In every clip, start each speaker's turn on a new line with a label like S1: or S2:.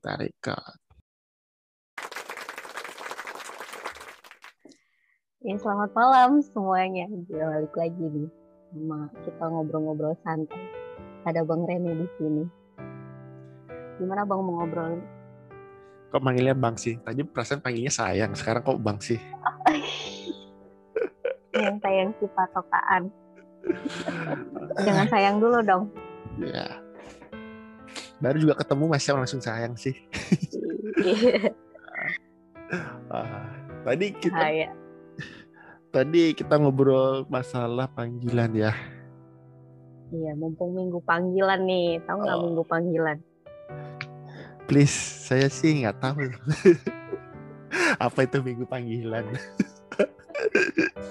S1: kita record.
S2: Ya, selamat malam semuanya. Balik lagi nih sama kita ngobrol-ngobrol santai. Ada Bang Rene di sini. Gimana Bang mau ngobrol?
S1: Kok manggilnya Bang sih? Tadi perasaan panggilnya sayang, sekarang kok Bang sih?
S2: Yang sayang si patokaan. Jangan sayang dulu dong.
S1: Ya. Baru juga ketemu masih langsung sayang sih. Ah, tadi kita
S2: Bahaya.
S1: tadi kita ngobrol masalah panggilan ya.
S2: Iya, mumpung minggu panggilan nih. Tahu nggak
S1: Oh.
S2: minggu panggilan?
S1: Please, saya sih nggak tahu. Apa itu minggu panggilan?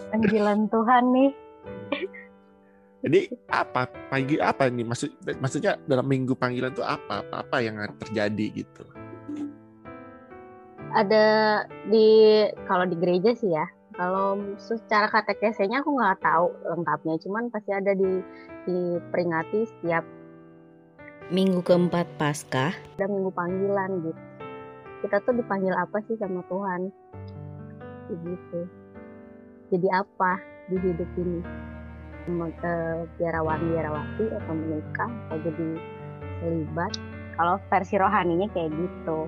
S2: Panggilan Tuhan nih.
S1: Jadi apa panggil apa nih maksud maksudnya dalam minggu panggilan itu apa apa, apa yang terjadi gitu?
S2: Ada di kalau di gereja sih ya. Kalau secara katekesenya aku nggak tahu lengkapnya, cuman pasti ada di diperingati setiap
S3: Minggu keempat Paskah,
S2: ada minggu panggilan gitu. Kita tuh dipanggil apa sih sama Tuhan? Begitu. Jadi apa di hidup ini? Ke biarawan biarawati atau menikah atau jadi selibat? Kalau versi rohaninya kayak gitu.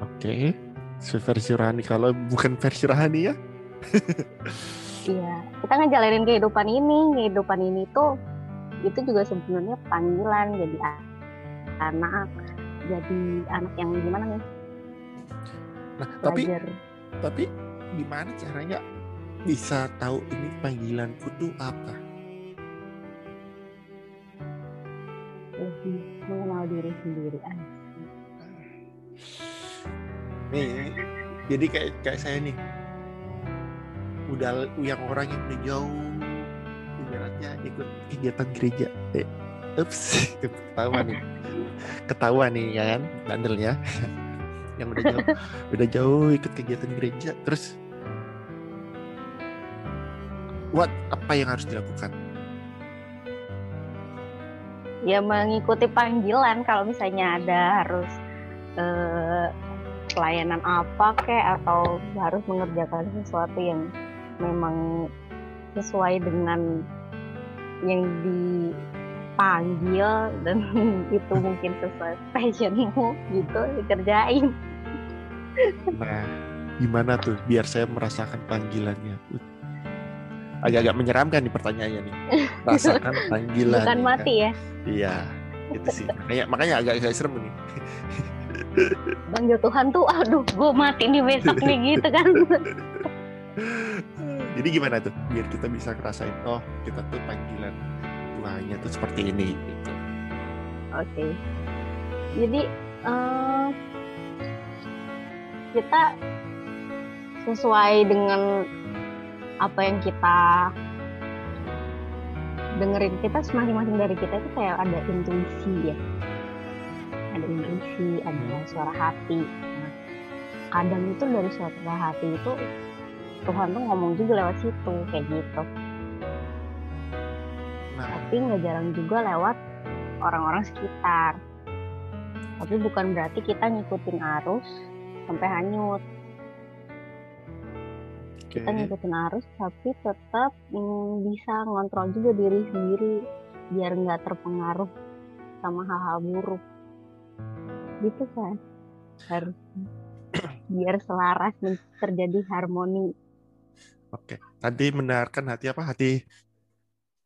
S1: Oke. Versi rohani kalau bukan versi rohani ya?
S2: Iya, kita ngejalanin kehidupan ini, kehidupan ini tuh itu juga sebenarnya panggilan jadi anak, jadi anak yang gimana nih?
S1: Nah, tapi
S2: Belajar.
S1: tapi gimana caranya bisa tahu ini panggilanku tuh apa?
S2: lebih mengenal diri sendiri.
S1: Nih, jadi kayak kayak saya nih udah yang orang yang udah jauh ibaratnya ikut kegiatan gereja eh ups ketahuan nih ketahuan nih ya kan bandelnya yang udah jauh udah jauh ikut kegiatan gereja terus what? Apa yang harus dilakukan?
S2: Ya mengikuti panggilan kalau misalnya ada harus eh, pelayanan apa kek atau harus mengerjakan sesuatu yang memang sesuai dengan yang dipanggil dan itu mungkin sesuai passionmu gitu dikerjain.
S1: Nah gimana tuh biar saya merasakan panggilannya? Uh, agak-agak menyeramkan nih pertanyaannya nih. Rasakan panggilan
S2: bukan
S1: ya
S2: mati
S1: kan?
S2: ya?
S1: Iya itu sih. Makanya makanya agak-agak serem nih
S2: panggil Tuhan tuh aduh gue mati nih besok nih gitu kan.
S1: Jadi gimana tuh? Biar kita bisa ngerasain oh kita tuh panggilan Tuhannya tuh seperti ini gitu.
S2: Oke. Jadi eh, kita sesuai dengan apa yang kita dengerin kita masing-masing dari kita itu kayak ada intuisi ya. Ada intuisi, ada suara hati. Nah, kadang itu dari suara hati itu Tuhan tuh ngomong juga lewat situ kayak gitu.
S1: nah
S2: Tapi nggak jarang juga lewat orang-orang sekitar. Tapi bukan berarti kita ngikutin arus sampai hanyut.
S1: Oke
S2: Kita ngikutin arus tapi tetap mm, bisa ngontrol juga diri sendiri biar nggak terpengaruh sama hal-hal buruk. Gitu kan? Harus biar selaras dan terjadi harmoni
S1: oke tadi mendengarkan hati apa hati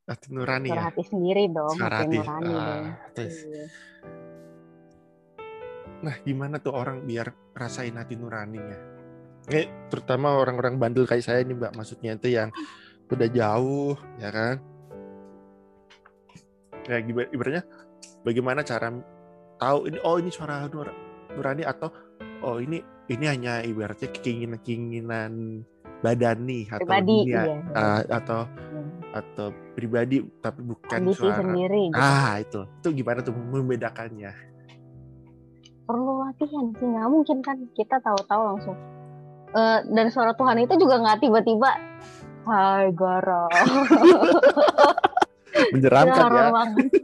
S1: hati nurani
S2: suara
S1: ya
S2: hati sendiri dong,
S1: Suara
S2: hati
S1: hati.
S2: nurani dong. Iya.
S1: nah gimana tuh orang biar rasain hati nuraninya ini terutama orang-orang bandel kayak saya nih mbak maksudnya itu yang udah jauh ya kan ya ibaratnya bagaimana cara tahu ini oh ini suara nur, nurani atau oh ini ini hanya ibaratnya keinginan-keinginan badan nih atau
S2: Pribadi,
S1: dunia,
S2: iya.
S1: ah, atau
S2: Iya.
S1: atau pribadi tapi bukan
S2: Ambisi
S1: suara
S2: sendiri gitu.
S1: ah itu itu gimana tuh membedakannya
S2: perlu latihan sih nggak mungkin kan kita tahu-tahu langsung Eh, dan suara Tuhan itu juga nggak tiba-tiba Hai Gara.
S1: Menyeramkan ya.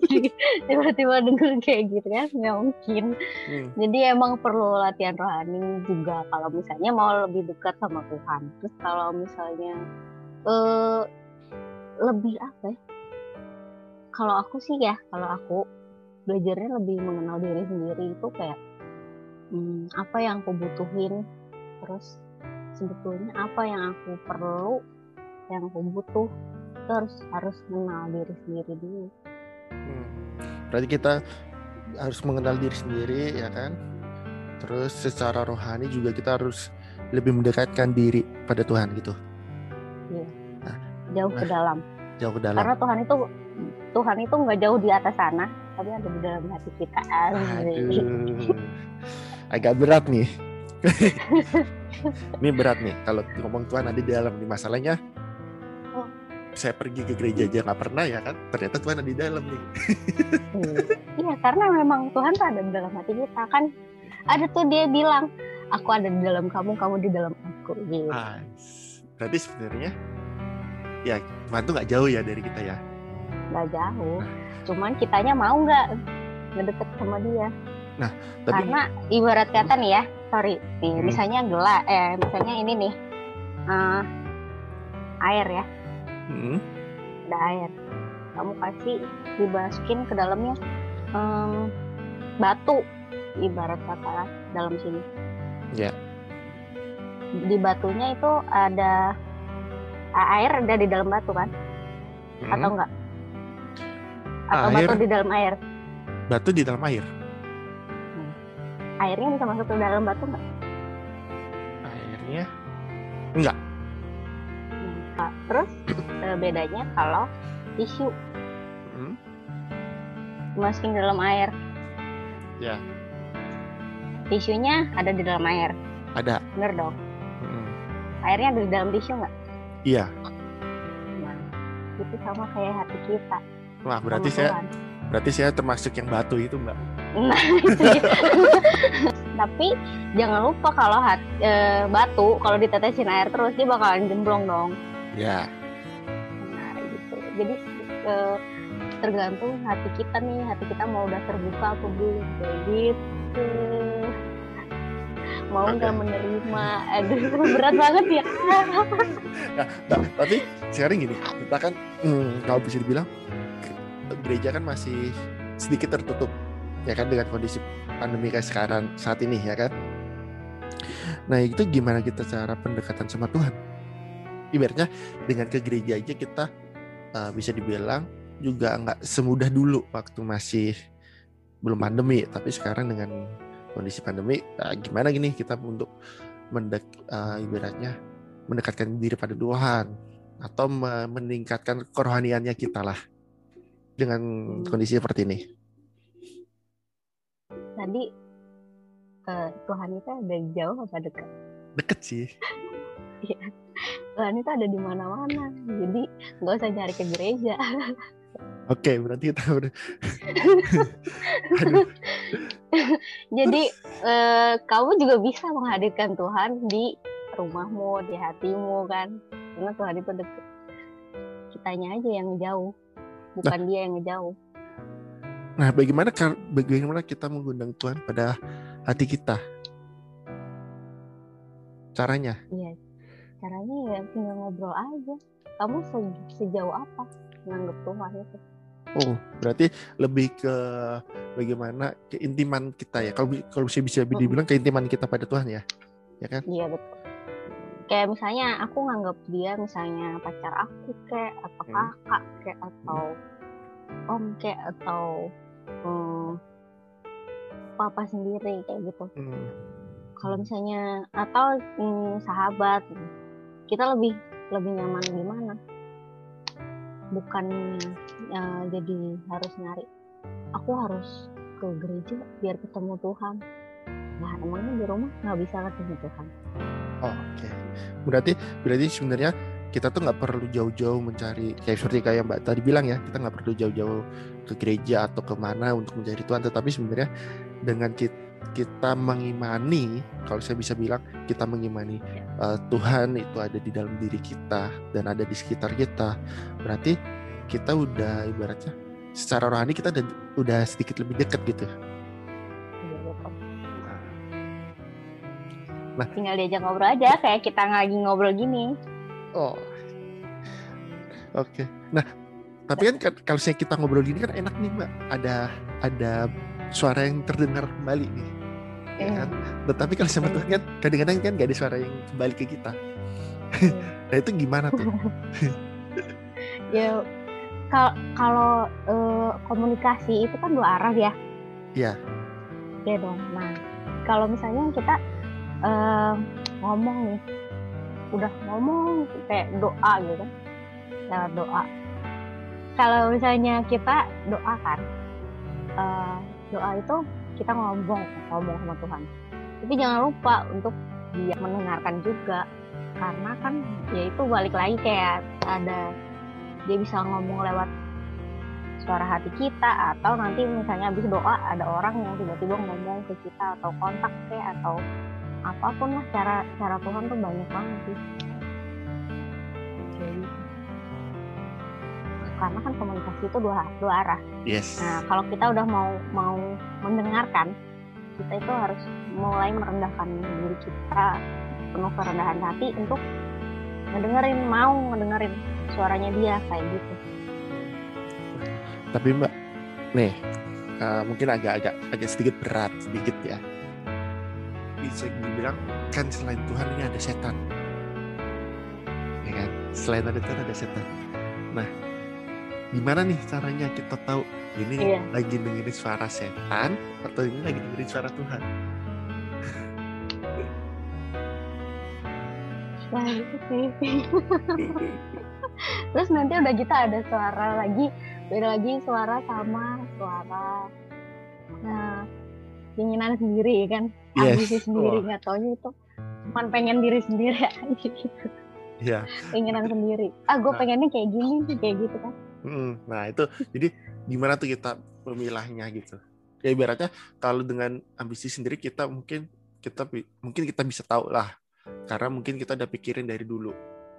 S2: tiba-tiba denger kayak gitu kan nggak mungkin.
S1: Hmm.
S2: jadi emang perlu latihan rohani juga kalau misalnya mau lebih dekat sama Tuhan. Terus kalau misalnya eh lebih apa ya? Kalau aku sih ya kalau aku belajarnya lebih mengenal diri sendiri itu kayak hmm, apa yang aku butuhin. Terus sebetulnya apa yang aku perlu yang aku butuh itu harus harus mengenal diri sendiri dulu.
S1: Hmm. berarti kita harus mengenal diri sendiri ya kan? Terus secara rohani juga kita harus lebih mendekatkan diri pada Tuhan gitu.
S2: Jauh ke
S1: Nah,
S2: dalam.
S1: jauh ke dalam.
S2: Karena Tuhan itu Tuhan itu nggak jauh di atas sana tapi ada di dalam hati kita.
S1: Aduh, agak berat nih. ini berat nih kalau ngomong Tuhan ada di dalam nih masalahnya.
S2: Oh.
S1: Saya pergi ke gereja aja nggak pernah ya kan? Ternyata Tuhan ada di dalam nih.
S2: Hmm. iya karena memang Tuhan tuh ada di dalam hati kita kan ada tuh dia bilang aku ada di dalam kamu kamu di dalam aku gitu
S1: Ah, berarti sebenarnya ya Tuhan tuh nggak jauh ya dari kita ya.
S2: nggak jauh cuman kitanya mau nggak ngedeket sama dia
S1: Tapi
S2: karena ibarat kata nih ya sorry nih
S1: Hmm.
S2: misalnya gelap eh misalnya ini nih eh, air ya
S1: Hmm,
S2: ada air kamu kasih dimasukin ke dalamnya em, batu ibarat kata dalam sini
S1: Ya.
S2: di batunya itu ada air ada di dalam batu kan
S1: hmm.
S2: atau enggak atau
S1: Air.
S2: batu di dalam air
S1: batu di dalam air.
S2: Airnya bisa masuk ke dalam batu enggak
S1: Airnya enggak.
S2: Nah, terus eh, bedanya kalau tisu
S1: Hmm,
S2: dimasukin ke dalam air
S1: Ya.
S2: tisunya ada di dalam air
S1: Ada.
S2: bener dong
S1: Hmm,
S2: airnya ada di dalam tisu nggak
S1: Iya.
S2: nah itu sama kayak hati kita
S1: Wah berarti
S2: sama
S1: saya
S2: Tuhan.
S1: berarti saya termasuk yang batu itu mbak.
S2: Nah. Tapi jangan lupa kalau hat, eh, batu kalau ditetesin air terus dia bakalan jemblong dong.
S1: Ya.
S2: Nah, gitu. Jadi eh, tergantung hati kita nih, hati kita mau udah terbuka apa belum kayak gitu. Mau nggak menerima? Aduh, berat banget ya.
S1: Nah, nah, tapi sekarang gini, kita kan hmm, kalau bisa dibilang gereja kan masih sedikit tertutup ya kan dengan kondisi pandemi kayak sekarang saat ini ya kan. Nah itu gimana kita cara pendekatan sama Tuhan? Ibaratnya dengan ke gereja aja kita uh, bisa dibilang juga nggak semudah dulu waktu masih belum pandemi, tapi sekarang dengan kondisi pandemi, uh, gimana gini kita untuk mendek uh, ibaratnya mendekatkan diri pada Tuhan atau me- meningkatkan kerohaniannya kita lah dengan kondisi seperti ini.
S2: Tadi eh, Tuhan itu ada jauh apa dekat?
S1: Deket sih.
S2: Tuhan itu ada di mana-mana. Jadi nggak usah cari ke gereja.
S1: Oke, berarti kita udah.
S2: Jadi eh, kamu juga bisa menghadirkan Tuhan di rumahmu, di hatimu kan. Karena Tuhan itu dekat. Kitanya aja yang jauh, bukan dia yang jauh.
S1: Nah, bagaimana bagaimana kita mengundang Tuhan pada hati kita? Caranya?
S2: Iya. Caranya ya tinggal ngobrol aja. Kamu se- sejauh apa menganggap Tuhan itu?
S1: Oh, berarti lebih ke bagaimana keintiman kita ya. Kalau kalau bisa bisa dibilang keintiman kita pada Tuhan ya, ya kan?
S2: Iya betul. Kayak misalnya aku nganggap dia misalnya pacar aku kayak atau
S1: Hmm.
S2: kakak kayak atau om kayak atau hmm, papa sendiri kayak gitu.
S1: Hmm.
S2: Kalau misalnya atau hmm, sahabat, kita lebih lebih nyaman di mana? Bukan eh, jadi harus nyari. Aku harus ke gereja biar ketemu Tuhan. Nah emangnya di rumah nggak bisa ketemu Tuhan?
S1: Oh, Oke, berarti berarti sebenarnya kita tuh nggak perlu jauh-jauh mencari kayak seperti kayak Mbak tadi bilang ya, kita nggak perlu jauh-jauh ke gereja atau ke mana untuk mencari Tuhan, tetapi sebenarnya dengan kita, mengimani, kalau saya bisa bilang kita mengimani eh, Tuhan itu ada di dalam diri kita dan ada di sekitar kita, berarti kita udah ibaratnya secara rohani kita udah, udah sedikit lebih dekat gitu.
S2: Betul.
S1: Nah.
S2: tinggal diajak ngobrol aja kayak kita lagi ngobrol gini
S1: Oh. Oke. Nah, tapi kan ka- kalau saya kita ngobrol gini kan enak nih mbak. Ada ada suara yang terdengar kembali nih. Ya kan? Tetapi kalau sama Tuhan kan kadang-kadang kan gak ada suara yang kembali ke kita. nah itu gimana tuh?
S2: ya kalau kalau eh, komunikasi itu kan dua arah ya
S1: Iya.
S2: Iya dong nah kalau misalnya kita eh, ngomong nih udah ngomong kayak doa gitu. Lewat doa. Kalau misalnya kita doa kan eh, doa itu kita ngomong ngomong sama Tuhan. Tapi jangan lupa untuk dia mendengarkan juga. Karena kan ya itu balik lagi kayak ada dia bisa ngomong lewat suara hati kita atau nanti misalnya habis doa ada orang yang tiba-tiba ngomong ke kita atau kontak kayak atau apa pun lah cara cara Tuhan tuh banyak banget sih gitu. karena kan komunikasi itu dua dua arah
S1: Yes.
S2: Nah, kalau kita udah mau mau mendengarkan, kita itu harus mulai merendahkan diri kita penuh kerendahan hati untuk ngedengerin, mau ngedengerin suaranya dia kayak gitu.
S1: Tapi mbak, nih eh, mungkin agak-agak agak sedikit berat sedikit ya. Bisa dibilang kan selain Tuhan ini ada setan, ya kan? Selain ada Tuhan ada setan. Nah, gimana nih caranya kita tahu ini
S2: Iya.
S1: lagi dengerin suara setan atau ini lagi dengerin suara Tuhan?
S2: Nah, itu sih. Terus nanti udah kita ada suara lagi, beda lagi suara sama suara. Nah, keinginan sendiri kan,
S1: Yes.
S2: ambisi sendiri nggak taunya itu cuman pengen diri sendiri aja gitu.
S1: Iya.
S2: Keinginan sendiri. Ah, gue
S1: Nah.
S2: pengennya kayak gini, kayak gitu kan.
S1: Nah itu jadi gimana tuh kita memilahnya gitu? Ya ibaratnya kalau dengan ambisi sendiri kita mungkin kita mungkin kita bisa tahu lah karena mungkin kita udah pikirin dari dulu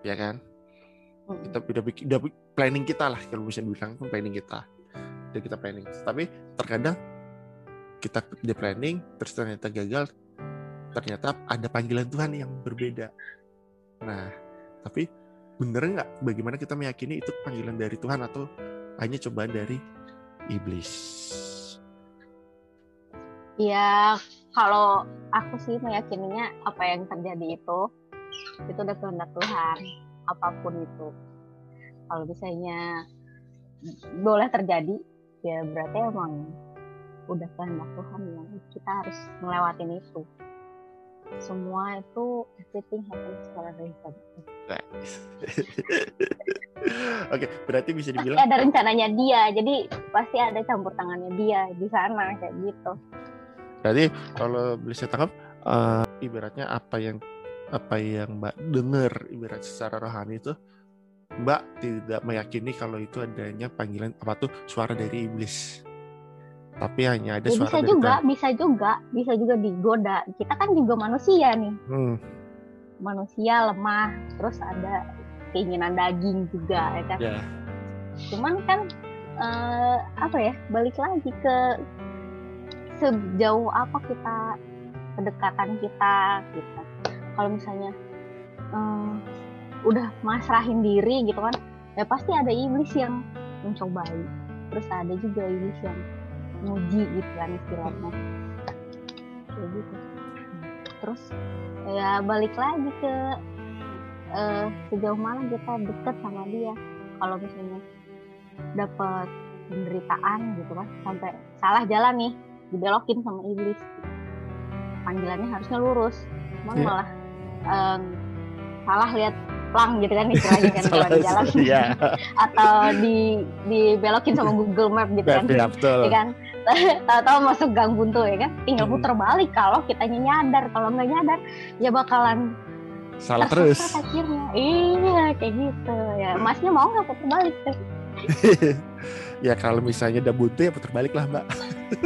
S1: ya kan kita udah, udah planning kita lah kalau bisa dibilang kan planning kita udah kita planning tapi terkadang kita udah planning terus ternyata gagal ternyata ada panggilan Tuhan yang berbeda nah tapi bener nggak bagaimana kita meyakini itu panggilan dari Tuhan atau hanya cobaan dari iblis
S2: Ya, kalau aku sih meyakininya apa yang terjadi itu itu udah kehendak Tuhan, apa pun itu. Kalau misalnya boleh terjadi, ya berarti emang udah kehendak Tuhan yang kita harus melewatin itu. Semua itu everything happens for a reason.
S1: Oke, berarti bisa
S2: Pasti
S1: dibilang
S2: ada rencananya dia, jadi pasti ada campur tangannya dia di sana kayak gitu.
S1: berarti kalau bisa tangkap eh, ibaratnya apa yang apa yang Mbak dengar ibarat secara rohani itu Mbak tidak meyakini kalau itu adanya panggilan apa tuh suara dari iblis. Tapi hanya ada
S2: Ya,
S1: suara
S2: bisa
S1: dari
S2: juga,
S1: Tuhan.
S2: bisa juga, bisa juga digoda. Kita kan juga manusia nih.
S1: Hmm,
S2: manusia lemah terus ada keinginan daging juga ya kan
S1: ya.
S2: cuman kan eh, apa ya balik lagi ke sejauh apa kita kedekatan kita gitu kalau misalnya eh, udah masrahin diri gitu kan ya pasti ada iblis yang mencobai terus ada juga iblis yang nguji gitu kan istilahnya. Kayak gitu. Terus ya balik lagi ke eh, sejauh mana kita deket sama dia. Kalau misalnya dapat penderitaan gitu kan sampai salah jalan nih dibelokin sama iblis. Panggilannya harusnya lurus. Cuman
S1: Iya.
S2: malah em, salah lihat plang gitu kan istilahnya kan kalau di jalan.
S1: ya.
S2: atau di dibelokin sama Google Map gitu kan.
S1: ya, betul.
S2: Kan tahu-tahu masuk gang buntu ya kan? Tinggal
S1: Hmm.
S2: putar balik kalau kitanya nyadar. Kalau nggak nyadar ya bakalan
S1: Salah terus.
S2: akhirnya. Iya kayak gitu. Ya masnya mau nggak putar balik
S1: ya kalau misalnya udah buntu ya putar balik lah Mbak.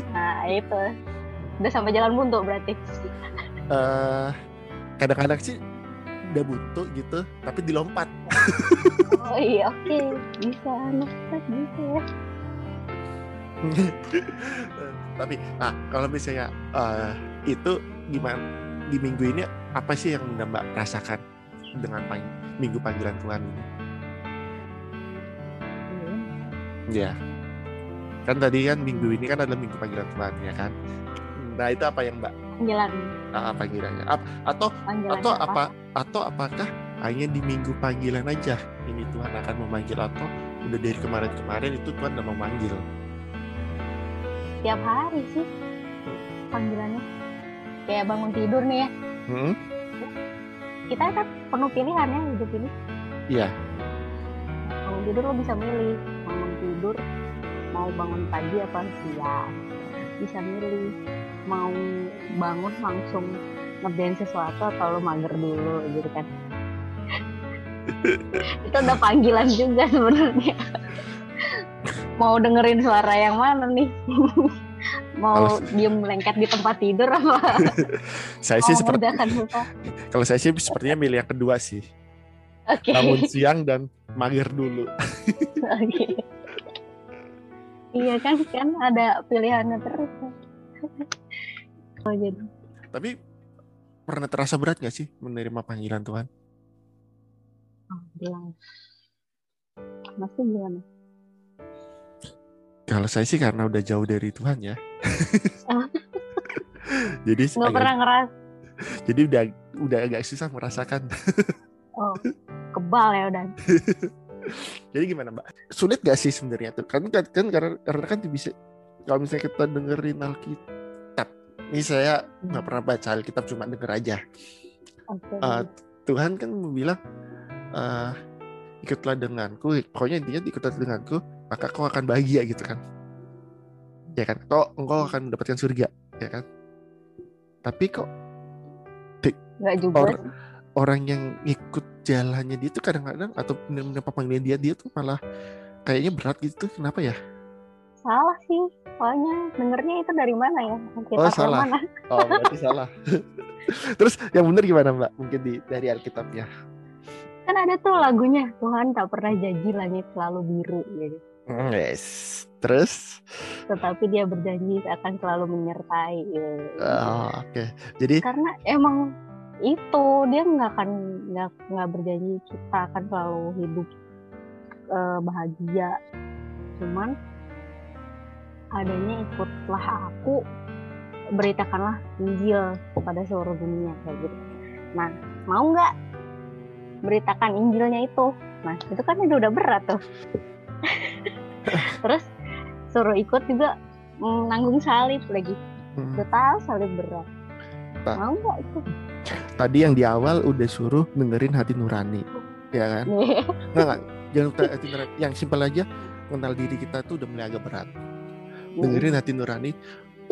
S2: nah itu. Udah sampai jalan buntu berarti.
S1: Eh kadang-kadang sih udah buntu gitu tapi dilompat.
S2: Oh iya oke. Bisa anak bisa ya
S1: tapi nah kalau misalnya eh, itu gimana di minggu ini apa sih yang mbak rasakan dengan pang- minggu panggilan Tuhan ini?
S2: Iya.
S1: ya kan tadi kan minggu ini kan adalah minggu panggilan Tuhan ya kan? Nah itu apa yang mbak?
S2: Panggilan.
S1: Ah, panggilannya. Ap- atau
S2: panggilan
S1: atau apa atau apakah hanya di minggu panggilan aja ini Tuhan akan memanggil atau udah dari kemarin-kemarin itu Tuhan udah memanggil
S2: tiap hari sih panggilannya. Kayak bangun tidur nih ya.
S1: Hmm?
S2: kita kan penuh pilihan ya hidup ini.
S1: Iya.
S2: bangun tidur lo bisa milih. Bangun tidur mau bangun pagi apa siang bisa milih. Mau bangun langsung ngerjain sesuatu atau lo mager dulu gitu kan. Itu udah panggilan juga sebenarnya mau dengerin suara yang mana nih mau
S1: Kalau-
S2: diem lengket di tempat tidur apa
S1: Saya sih seperti kalau saya sih sepertinya milih yang kedua sih.
S2: oke
S1: Bangun siang dan mager dulu.
S2: Oke. Iya kan kan ada pilihannya terus. Oh jadi
S1: Tapi pernah terasa berat gak sih menerima panggilan Tuhan?
S2: oh, bilang. Masih gimana?
S1: Kalau saya sih karena udah jauh dari Tuhan ya. Jadi
S2: Nggak
S1: agak-
S2: pernah ngeras
S1: jadi udah udah agak susah merasakan.
S2: oh kebal ya udah.
S1: Jadi gimana Mbak? Sulit gak sih sebenarnya tuh? Kan, kan, kan karena, karena kan bisa kalau misalnya kita dengerin Alkitab, ini saya nggak pernah baca Alkitab cuma denger aja.
S2: Oke.
S1: Eh, Tuhan kan bilang eh, ikutlah denganku, pokoknya intinya ikutlah denganku, maka kau akan bahagia gitu kan. Ya kan? Kau engkau akan mendapatkan surga, ya kan? Tapi kok
S2: juga.
S1: or- orang yang ikut jalannya dia tuh kadang-kadang atau benar-benar panggilan dia dia tuh malah kayaknya berat gitu kenapa ya
S2: Salah sih. Soalnya dengernya itu dari mana ya? Alkitab
S1: Oh, salah.
S2: Mana?
S1: oh berarti salah terus yang benar gimana mbak mungkin di dari alkitabnya
S2: Kan ada tuh lagunya Tuhan tak pernah janji langit selalu biru gitu.
S1: Hmm, yes. Terus?
S2: Tetapi dia berjanji akan selalu menyertai.
S1: oh, oke. Jadi
S2: karena emang itu dia nggak akan nggak nggak berjanji kita akan selalu hidup eh, bahagia. Cuman adanya ikutlah aku beritakanlah Injil kepada seluruh dunia kayak gitu. Nah mau nggak? Beritakan Injilnya itu. Nah itu kan udah berat tuh terus suruh ikut juga mm, nanggung salib lagi.
S1: Hmm,
S2: udah tahu salib berat.
S1: Pak.
S2: mau nggak itu
S1: tadi yang di awal udah suruh dengerin hati nurani ya kan? Nggak nggak. Jangan hati nurani. Yang simpel aja mengenal diri kita tuh udah mulai agak berat. Dengerin hati nurani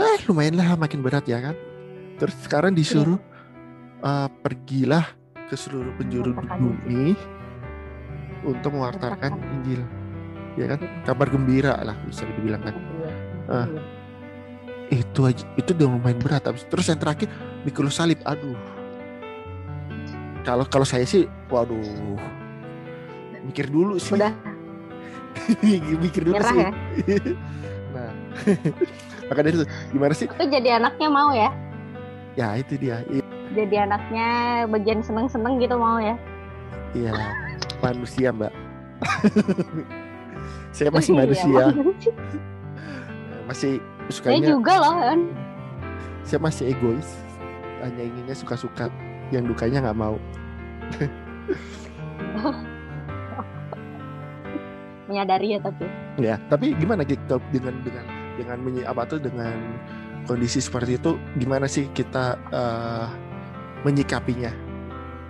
S1: eh lumayan lah makin berat ya kan? Terus sekarang disuruh eh, pergilah ke seluruh penjuru bumi untuk Mewartakan. Injil ya kan? Kabar gembira lah bisa dibilang kan. Ah. itu aja itu udah lumayan berat. Abis- terus yang terakhir mikul salib. Aduh. Kalau kalau saya sih waduh. Mikir dulu sih.
S2: Udah.
S1: Mikir dulu
S2: nyerah
S1: sih.
S2: ya?
S1: Nah. Maka dari itu gimana sih?
S2: Itu jadi anaknya mau ya?
S1: Ya itu dia.
S2: Jadi anaknya bagian seneng-seneng gitu mau ya?
S1: Iya manusia mbak saya masih
S2: Iya,
S1: manusia.
S2: Manusia.
S1: masih
S2: saya
S1: sukanya
S2: juga loh kan
S1: saya masih egois. Hanya inginnya suka-suka. Yang dukanya nggak mau.
S2: Menyadari ya tapi.
S1: Ya tapi gimana kita dengan dengan dengan apa tuh dengan kondisi seperti itu gimana sih kita eh, menyikapinya?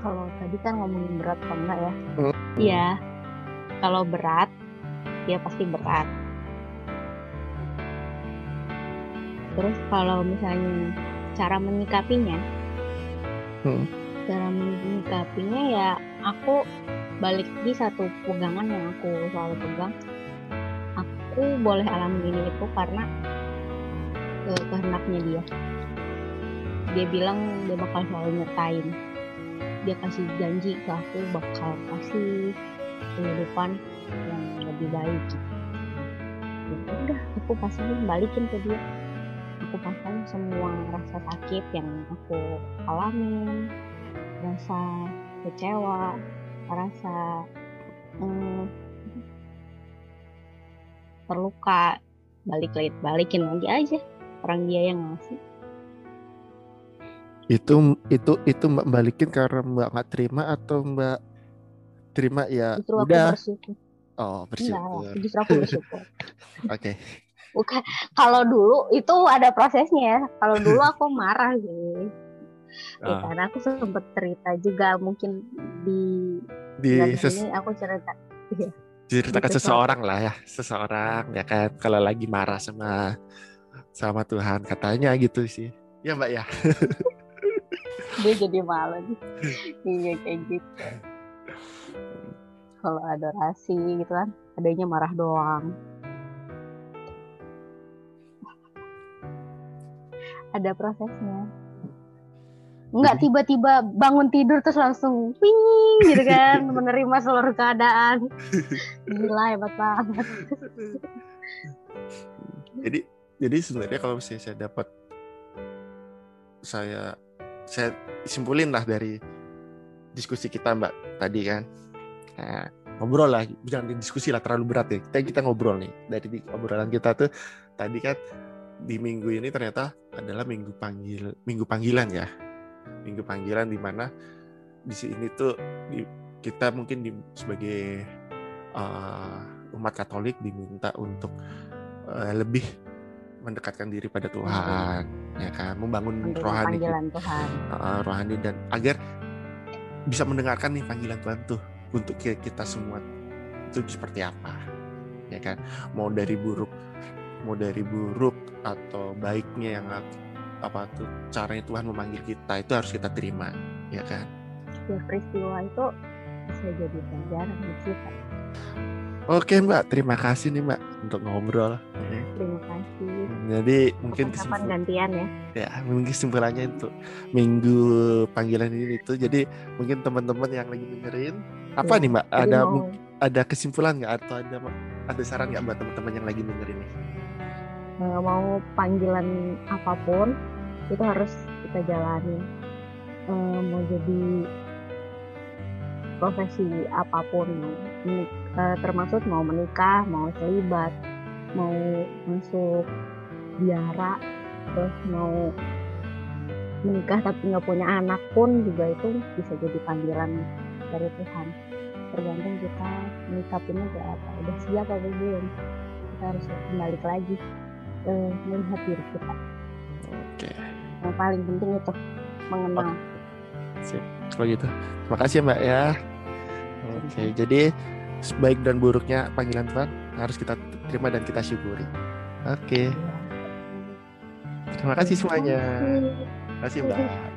S2: Kalau tadi kan ngomongin berat enggak ya?
S1: Hmm.
S2: iya. Kalau berat ya pasti berat terus kalau misalnya cara menyikapinya
S1: Hmm.
S2: cara menyikapinya ya aku balik di satu pegangan yang aku selalu pegang. Aku boleh alami ini itu karena eh, kehendaknya dia. Dia bilang dia bakal selalu nyertain. Dia kasih janji ke aku bakal kasih kehidupan yang lebih baik gitu. Ya udah aku pasangin balikin ke dia. Aku pasang semua rasa sakit yang aku alami rasa kecewa rasa hmm, terluka. Balik lagi balikin lagi aja orang dia yang ngasih.
S1: Itu itu itu mbak balikin karena mbak nggak terima atau mbak terima ya
S2: justru aku
S1: udah?
S2: bersyukur
S1: oh
S2: Enggak,
S1: bersyukur.
S2: justru aku bersyukur.
S1: Oke.
S2: Bukan kalau dulu itu ada prosesnya ya. Kalau dulu aku marah sih. Ya,
S1: Ah.
S2: karena aku sempet cerita juga mungkin di
S1: di
S2: bulan
S1: ses-
S2: ini aku cerita.
S1: Ceritakan
S2: Gitu,
S1: seseorang lah ya seseorang ya kan kalau lagi marah sama sama Tuhan katanya gitu sih. Ya mbak ya.
S2: Dia jadi malu. Iya kayak gitu kalau adorasi gitu kan adanya marah doang. Ada prosesnya. Enggak tiba-tiba bangun tidur terus langsung ping gitu kan menerima seluruh keadaan. Gila hebat banget.
S1: Jadi jadi sebenarnya kalau misalnya saya dapat saya saya simpulin lah dari diskusi kita mbak tadi kan nah, ngobrol lah jangan diskusi lah terlalu berat ya. Kita kita ngobrol nih dari di- obrolan kita tuh tadi kan di minggu ini ternyata adalah minggu panggil minggu panggilan ya. Minggu panggilan di mana di sini tuh di- kita mungkin di, sebagai uh, umat Katolik diminta untuk uh, lebih mendekatkan diri pada Tuhan ya kan? Membangun rohani
S2: Tuhan.
S1: Uh, rohani dan agar bisa mendengarkan nih panggilan Tuhan tuh untuk ki- kita semua itu seperti apa ya kan? Mau dari buruk mau dari buruk atau baiknya yang apa tuh caranya Tuhan memanggil kita itu harus kita terima ya kan?
S2: Setiap peristiwa itu bisa jadi pelajaran buat kita.
S1: Oke Mbak. Terima kasih nih Mbak untuk ngobrol.
S2: Terima kasih.
S1: Jadi mungkin kesimpul-
S2: gantian ya.
S1: Ya mungkin kesimpulannya itu minggu panggilan ini itu jadi mungkin teman-teman yang lagi dengerin apa
S2: Ya,
S1: nih mbak? Ada
S2: mau.
S1: ada kesimpulan nggak atau ada ada saran nggak buat teman-teman yang lagi dengerin nih
S2: eh, mau panggilan apa pun itu harus kita jalani. Eh, mau jadi profesi apa pun eh, termasuk mau menikah mau selibat mau masuk biara terus mau menikah tapi nggak punya anak pun juga itu bisa jadi panggilan dari Tuhan. Tergantung kita menyikapinya kayak apa. Udah siap apa belum? Kita harus kembali lagi eh, melihat diri kita.
S1: Oke.
S2: Yang paling penting itu mengenal.
S1: Sip. Kalau gitu terima kasih ya mbak ya. Oke jadi baik dan buruknya panggilan Tuhan harus kita terima dan kita syukuri. Oke. Terima kasih semuanya. Terima kasih mbak